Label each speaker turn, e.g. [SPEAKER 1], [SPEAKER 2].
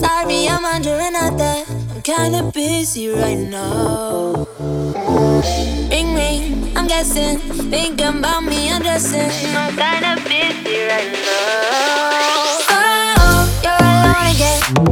[SPEAKER 1] Sorry, I'm under another. I'm kinda busy right now. Ring ring, I'm guessing. Thinking about me undressing. I'm kinda busy right now. Oh, you're alone again.